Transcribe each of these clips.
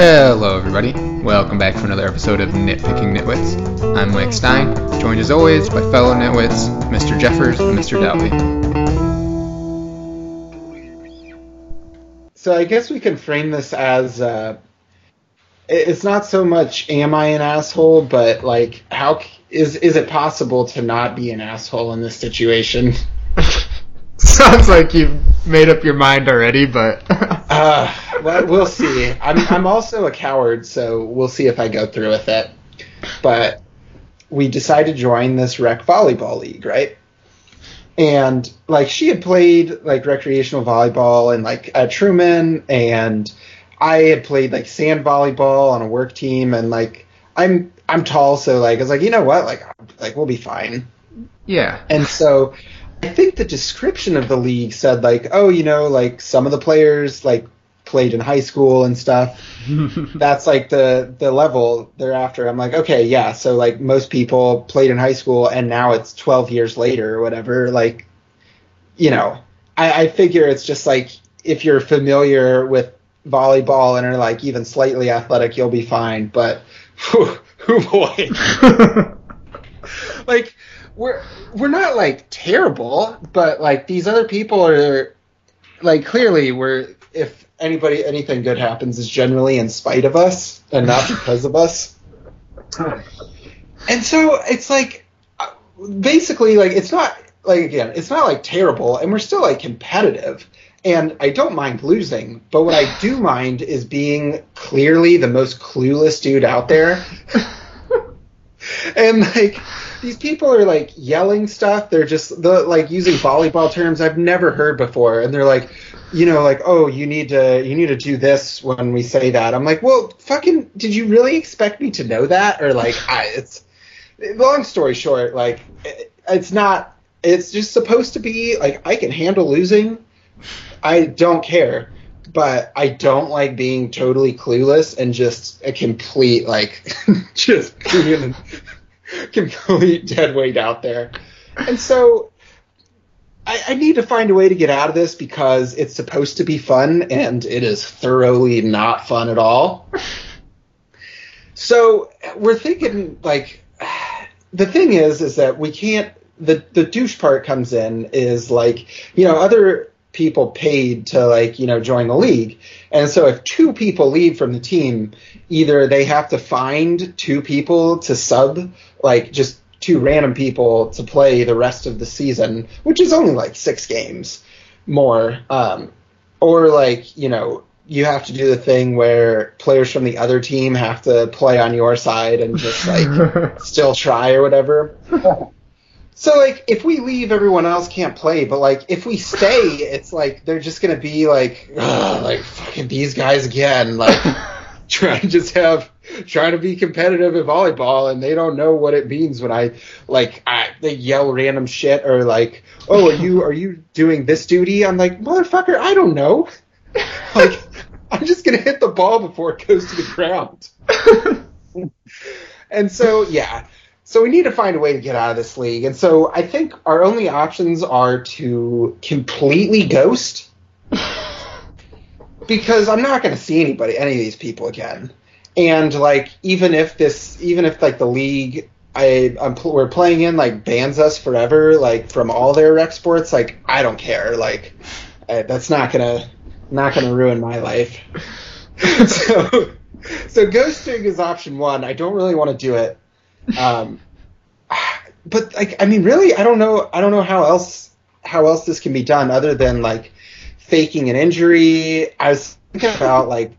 Hello, everybody. Welcome back to another episode of Nitpicking Nitwits. I'm Mike Stein, joined as always by fellow nitwits, Mr. Jeffers and Mr. Dowley. So I guess we can frame this as uh, it's not so much am I an asshole, but like how is is is it possible to not be an asshole in this situation? Sounds like you've made up your mind already, but Uh, well, we'll see. I'm I'm also a coward, so we'll see if I go through with it. But we decided to join this rec volleyball league, right? And like she had played like recreational volleyball and like at Truman, and I had played like sand volleyball on a work team, and like I'm I'm tall, so like I was like, you know what, like like we'll be fine. yeah. And so I think the description of the league said like, oh, you know, like some of the players like played in high school and stuff. That's like the the level they're after. I'm like, okay, yeah. So like most people played in high school and now it's 12 years later or whatever. Like, you know, I, I figure it's just like if you're familiar with volleyball and are like even slightly athletic, you'll be fine. But, whew, whew, boy like we're we're not like terrible, but like these other people are like clearly we're if anybody anything good happens is generally in spite of us and not because of us. And so it's like basically like it's not like again, it's not like terrible and we're still like competitive. And I don't mind losing, but what I do mind is being clearly the most clueless dude out there. and like these people are like yelling stuff. They're just the like using volleyball terms I've never heard before, and they're like, you know, like, oh, you need to you need to do this when we say that. I'm like, well, fucking, did you really expect me to know that? Or like, I, it's long story short, like, it, it's not. It's just supposed to be like I can handle losing. I don't care. But I don't like being totally clueless and just a complete like just being complete dead weight out there. And so I, I need to find a way to get out of this because it's supposed to be fun and it is thoroughly not fun at all. So we're thinking like the thing is is that we can't the the douche part comes in is like you know other people paid to like you know join the league. And so if two people leave from the team either they have to find two people to sub like just two random people to play the rest of the season which is only like six games more um or like you know you have to do the thing where players from the other team have to play on your side and just like still try or whatever so like if we leave everyone else can't play but like if we stay it's like they're just gonna be like like fucking these guys again like trying to just have trying to be competitive at volleyball and they don't know what it means when I like I, they yell random shit or like oh are you are you doing this duty? I'm like motherfucker I don't know. Like I'm just gonna hit the ball before it goes to the ground. And so yeah so we need to find a way to get out of this league and so I think our only options are to completely ghost because I'm not going to see anybody, any of these people again. And like, even if this, even if like the league I I'm, we're playing in like bans us forever, like from all their rec sports, like I don't care. Like, uh, that's not gonna not gonna ruin my life. so, so ghosting is option one. I don't really want to do it. Um, but like, I mean, really, I don't know. I don't know how else how else this can be done other than like faking an injury. I was thinking about like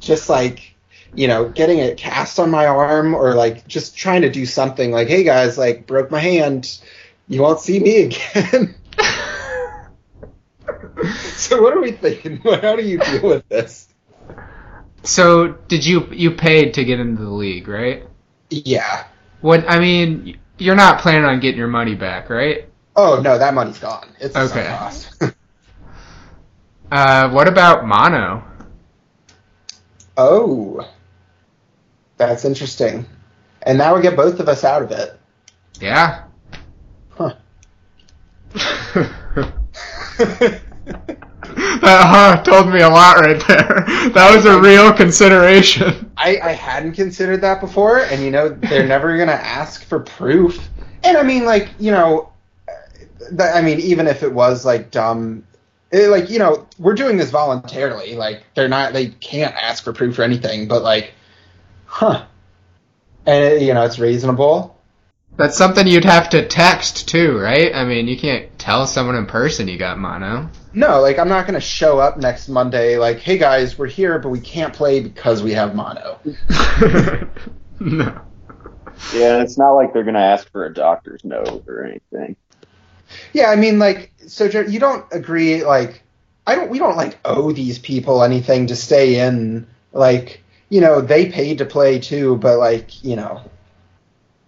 just like you know getting a cast on my arm or like just trying to do something like hey guys like broke my hand you won't see me again so what are we thinking how do you deal with this so did you you paid to get into the league, right? yeah What I mean, you're not planning on getting your money back, right? oh no that money's gone it's a Okay. cost Uh, what about mono? oh that's interesting and that would get both of us out of it Yeah. Huh. That huh told me a lot right there. That was a real consideration. I, I hadn't considered that before, and you know they're never gonna ask for proof. And I mean, like you know, uh, th- I mean, even if it was like dumb, it, like you know, we're doing this voluntarily. Like they're not, they can't ask for proof or anything. But like, huh? And you know, it's reasonable. That's something you'd have to text too, right? I mean, you can't tell someone in person you got mono. No, like I'm not gonna show up next Monday. Like, hey guys, we're here, but we can't play because we have mono. no. Yeah, it's not like they're gonna ask for a doctor's note or anything. Yeah, I mean, like, so you don't agree, like, I don't, we don't like owe these people anything to stay in. Like, you know, they paid to play too, but like, you know,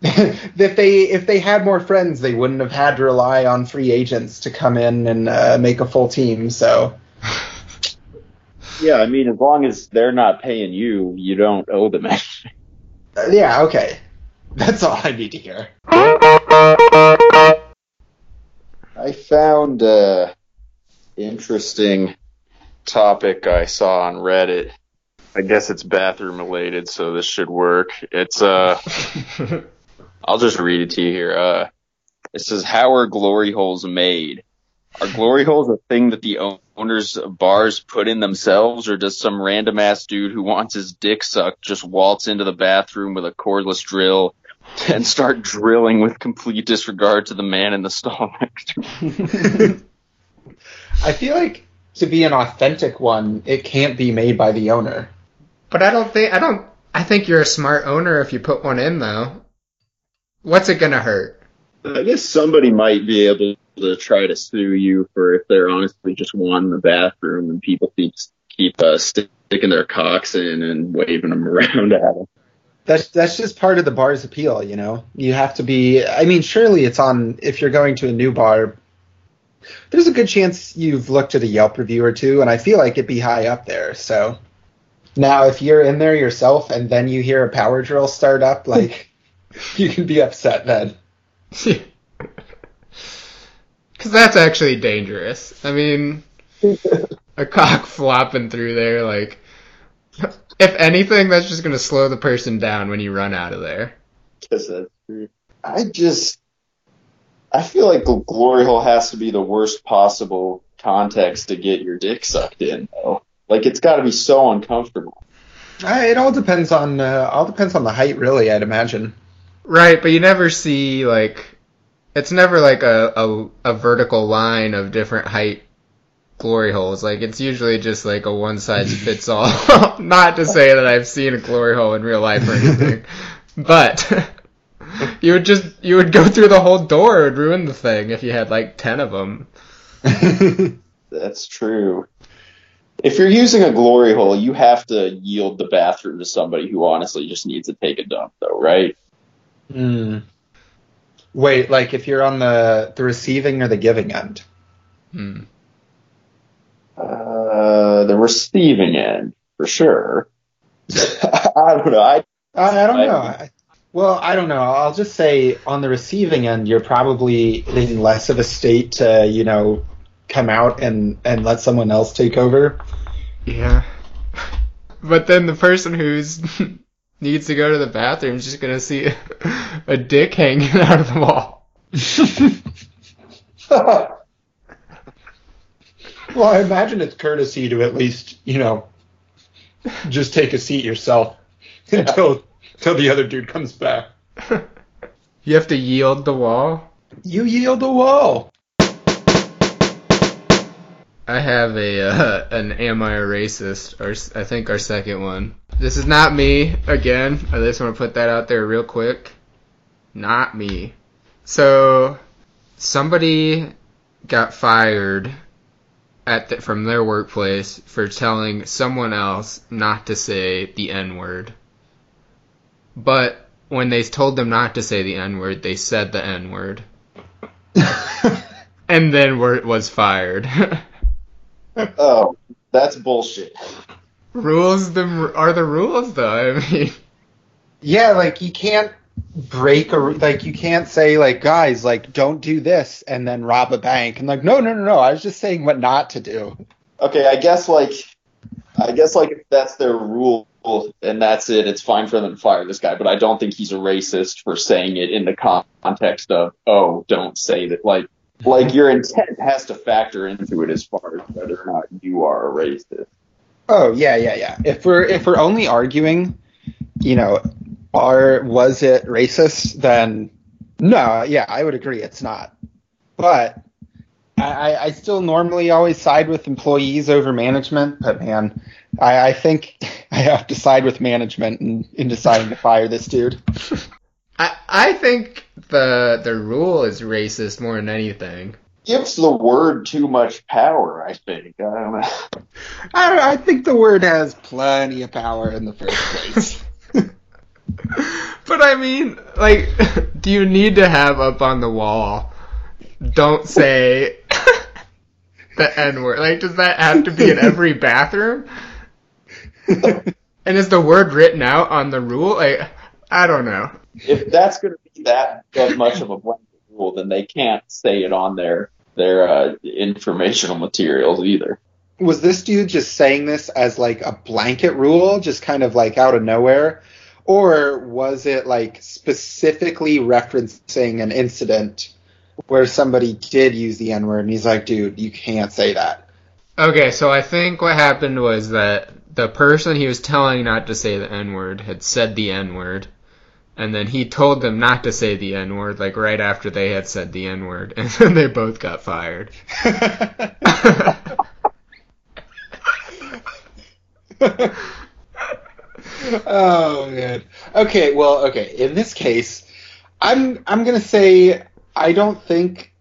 if they if they had more friends, they wouldn't have had to rely on free agents to come in and uh, make a full team. So, Yeah, I mean, as long as they're not paying you, you don't owe them anything. uh, yeah, okay, that's all I need to hear. I found a interesting topic I saw on Reddit. I guess it's bathroom related, so this should work. It's uh, I'll just read it to you here. Uh, it says, "How are glory holes made? Are glory holes a thing that the owners of bars put in themselves, or does some random ass dude who wants his dick sucked just waltz into the bathroom with a cordless drill and start drilling with complete disregard to the man in the stall next to him?" I feel like to be an authentic one, it can't be made by the owner. But I don't think I don't. I think you're a smart owner if you put one in though. What's it gonna hurt? I guess somebody might be able to try to sue you for if they're honestly just one in the bathroom and people keep keep uh, sticking their cocks in and waving them around at them. That's that's just part of the bar's appeal, you know. You have to be. I mean, surely it's on if you're going to a new bar. There's a good chance you've looked at a Yelp review or two, and I feel like it'd be high up there. So now, if you're in there yourself and then you hear a power drill start up, like you can be upset then. Because that's actually dangerous. I mean, a cock flopping through there, like, if anything, that's just gonna slow the person down when you run out of there. Guess that's true. I just, I feel like the glory hole has to be the worst possible context to get your dick sucked in. Though. Like it's got to be so uncomfortable. Uh, it all depends on uh, all depends on the height, really. I'd imagine. Right, but you never see like it's never like a, a a vertical line of different height glory holes. Like it's usually just like a one size fits all. Not to say that I've seen a glory hole in real life or anything, but you would just you would go through the whole door and ruin the thing if you had like ten of them. That's true. If you're using a glory hole, you have to yield the bathroom to somebody who honestly just needs to take a dump, though, right? Hmm. Wait, like if you're on the the receiving or the giving end? Hmm. Uh, the receiving end, for sure. I don't know. I, I, I don't I- know. I, well, I don't know. I'll just say on the receiving end, you're probably in less of a state to, you know, come out and and let someone else take over. Yeah. But then the person who's needs to go to the bathroom is just gonna see a dick hanging out of the wall. well, I imagine it's courtesy to at least, you know, just take a seat yourself until until the other dude comes back. You have to yield the wall. You yield the wall. I have a uh, an am I a racist? Or I think our second one. This is not me again. I just want to put that out there real quick. Not me. So somebody got fired at the, from their workplace for telling someone else not to say the N word. But when they told them not to say the N word, they said the N word, and then were, was fired. oh, that's bullshit. Rules the are the rules though. I mean, Yeah, like you can't break a like you can't say like guys like don't do this and then rob a bank and like no no no no I was just saying what not to do. okay, I guess like, I guess like if that's their rule and that's it, it's fine for them to fire this guy. But I don't think he's a racist for saying it in the context of, oh, don't say that. Like, like your intent has to factor into it as far as whether or not you are a racist. Oh yeah, yeah, yeah. If we're if we're only arguing, you know, are was it racist? Then no, yeah, I would agree it's not. But I, I still normally always side with employees over management. But man, I, I think I have to side with management in, in deciding to fire this dude. I I think the the rule is racist more than anything. Gives the word too much power, I think. I don't know. I, don't, I think the word has plenty of power in the first place. but I mean, like, do you need to have up on the wall? Don't say the N word. Like, does that have to be in every bathroom? and is the word written out on the rule? Like, I don't know. If that's going to be that, much of a blanket rule, then they can't say it on their their uh, informational materials either. Was this dude just saying this as like a blanket rule, just kind of like out of nowhere? Or was it like specifically referencing an incident where somebody did use the N word and he's like, dude, you can't say that? Okay, so I think what happened was that the person he was telling not to say the N word had said the N word, and then he told them not to say the N word, like right after they had said the N word, and then they both got fired. oh man. Okay, well, okay. In this case, I'm I'm gonna say I don't think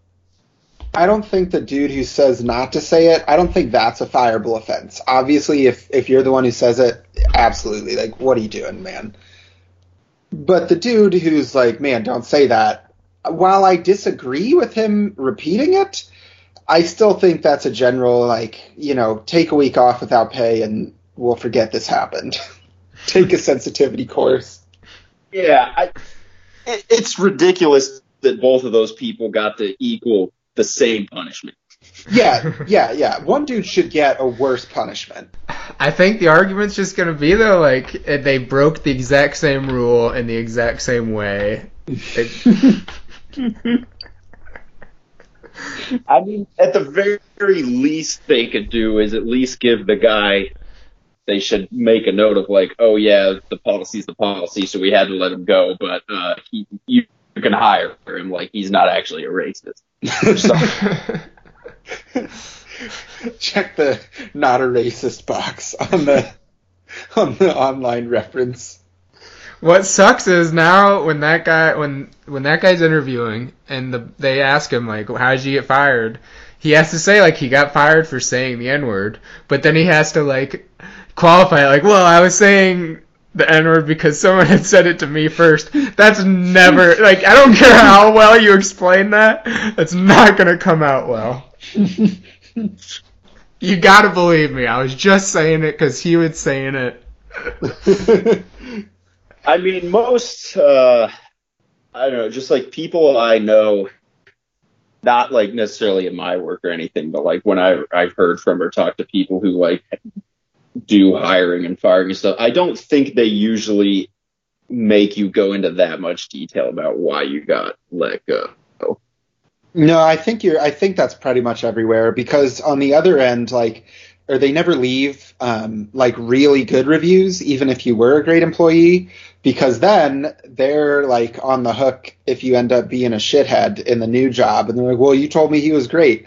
I don't think the dude who says not to say it, I don't think that's a fireable offense. Obviously, if if you're the one who says it, absolutely. Like, what are you doing, man? But the dude who's like, man, don't say that. While I disagree with him repeating it, I still think that's a general like, you know, take a week off without pay and we'll forget this happened. take a sensitivity course. Yeah, I, it, it's ridiculous that both of those people got to equal the same punishment. Yeah, yeah, yeah. One dude should get a worse punishment. I think the argument's just gonna be though, like they broke the exact same rule in the exact same way. It, I mean, at the very, very least they could do is at least give the guy. They should make a note of like, oh yeah, the policy's the policy, so we had to let him go, but uh, he, you can hire him. Like he's not actually a racist. Check the not a racist box on the on the online reference. What sucks is now when that guy when when that guy's interviewing and the, they ask him like how did you get fired, he has to say like he got fired for saying the n word, but then he has to like qualify like well I was saying the N word because someone had said it to me first. That's never like I don't care how well you explain that. It's not gonna come out well. You gotta believe me. I was just saying it because he was saying it. I mean, most uh, I don't know, just like people I know, not like necessarily in my work or anything, but like when I I've heard from or talked to people who like do hiring and firing and stuff, I don't think they usually make you go into that much detail about why you got let go. No, I think you're. I think that's pretty much everywhere because on the other end, like, or they never leave um, like really good reviews, even if you were a great employee, because then they're like on the hook if you end up being a shithead in the new job, and they're like, "Well, you told me he was great."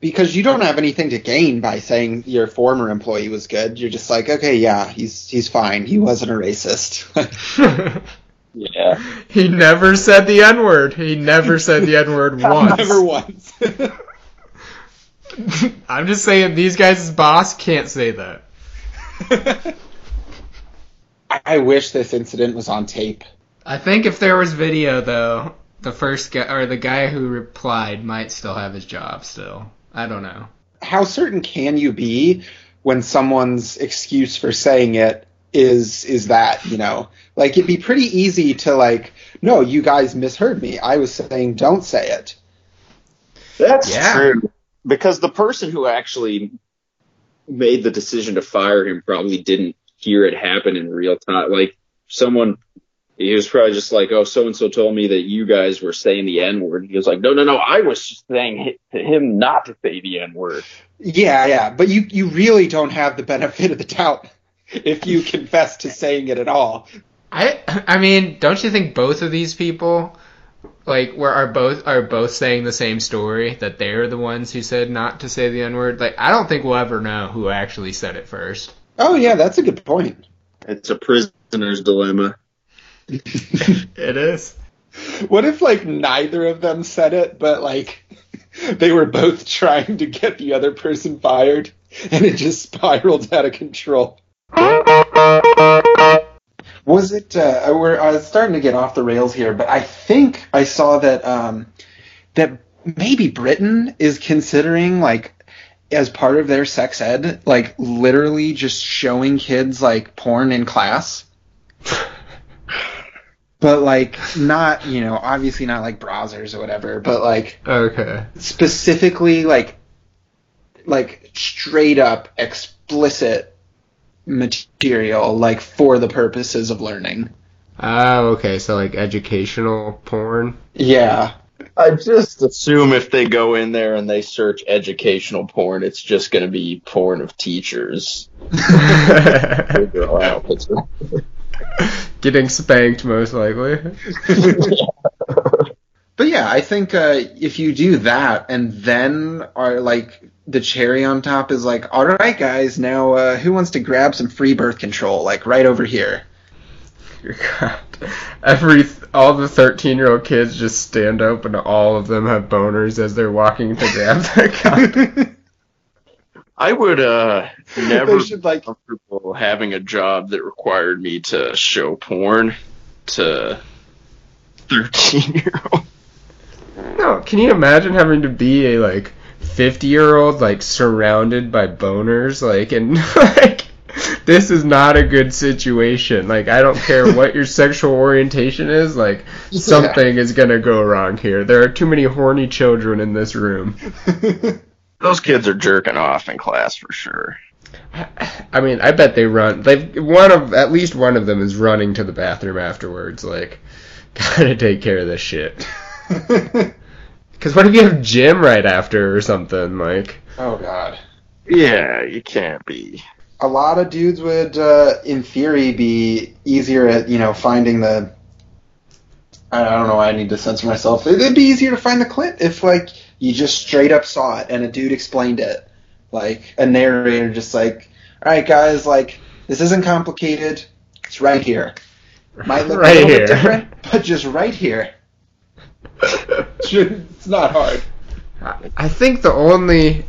because you don't have anything to gain by saying your former employee was good. You're just like, okay, yeah, he's he's fine. He wasn't a racist. yeah. He never said the N word. He never said the N word once. Never once. I'm just saying these guys' boss can't say that. I wish this incident was on tape. I think if there was video though, the first guy or the guy who replied might still have his job still. I don't know. How certain can you be when someone's excuse for saying it is is that, you know? Like it'd be pretty easy to like, no, you guys misheard me. I was saying don't say it. That's yeah. true. Because the person who actually made the decision to fire him probably didn't hear it happen in real time. Like someone, he was probably just like, "Oh, so and so told me that you guys were saying the N word." He was like, "No, no, no, I was just saying to him not to say the N word." Yeah, yeah, but you you really don't have the benefit of the doubt if you confess to saying it at all. I I mean, don't you think both of these people like were are both are both saying the same story that they're the ones who said not to say the N word? Like I don't think we'll ever know who actually said it first. Oh yeah, that's a good point. It's a prisoner's dilemma. it is. What if like neither of them said it, but like they were both trying to get the other person fired, and it just spiraled out of control? Was it? Uh, we're uh, starting to get off the rails here, but I think I saw that um, that maybe Britain is considering like as part of their sex ed, like literally just showing kids like porn in class. but like not, you know, obviously not like browsers or whatever, but like Okay. specifically like like straight up explicit material like for the purposes of learning. Oh, okay. So like educational porn. Yeah. I just assume if they go in there and they search educational porn, it's just going to be porn of teachers. Getting spanked, most likely. But yeah, I think uh, if you do that and then are like the cherry on top is like, all right, guys, now uh, who wants to grab some free birth control? Like right over here. God. Every all the thirteen year old kids just stand up and all of them have boners as they're walking to grab their gun. I would uh never They be should like comfortable having a job that required me to show porn to thirteen year old. No, can you imagine having to be a like fifty year old like surrounded by boners like and like this is not a good situation. Like I don't care what your sexual orientation is, like something is gonna go wrong here. There are too many horny children in this room. Those kids are jerking off in class for sure. I mean, I bet they run. They've one of at least one of them is running to the bathroom afterwards. Like, gotta take care of this shit. Because what if you have gym right after or something? Like, Oh god. Yeah, you can't be. a lot of dudes would, uh, in theory, be easier at you know finding the. I don't know. why I need to censor myself. It'd be easier to find the clip if like you just straight up saw it and a dude explained it, like a narrator just like, all right, guys, like this isn't complicated. It's right here. Might look Right a little here. bit different, but just right here. It's not hard. I- I think the only,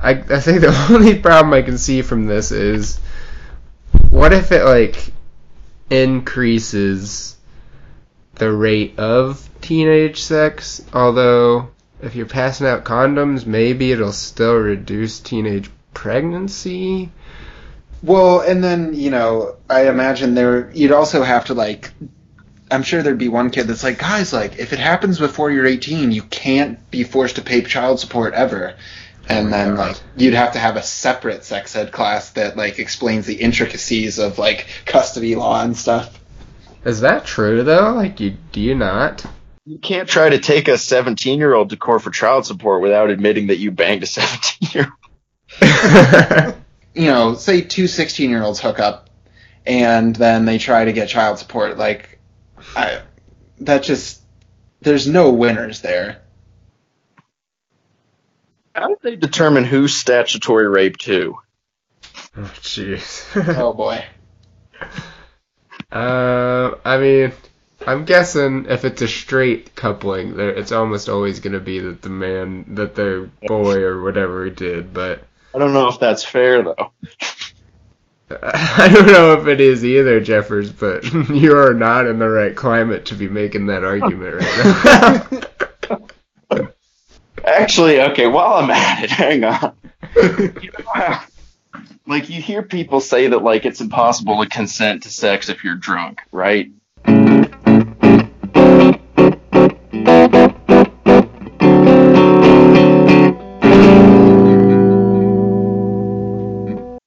I I think the only problem I can see from this is, what if it like increases the rate of teenage sex? Although if you're passing out condoms, maybe it'll still reduce teenage pregnancy. Well, and then you know, I imagine there you'd also have to like. I'm sure there'd be one kid that's like, guys, like if it happens before you're 18, you can't be forced to pay child support ever. And Oh then God. like you'd have to have a separate sex ed class that like explains the intricacies of like custody law and stuff. Is that true though? Like, you do you not? You can't try to take a 17 year old to court for child support without admitting that you banged a 17 year old. You know, say two 16 year olds hook up, and then they try to get child support. Like, I that just there's no winners there. How did they determine who statutory rape to? Oh, Jeez. Oh boy. Uh, I mean, I'm guessing if it's a straight coupling, there it's almost always gonna be that the man, that the boy or whatever he did. But I don't know if that's fair though. I don't know if it is either, Jeffers. But you are not in the right climate to be making that argument right now. Actually, okay, while I'm at it, hang on. Like you hear people say that like it's impossible to consent to sex if you're drunk, right?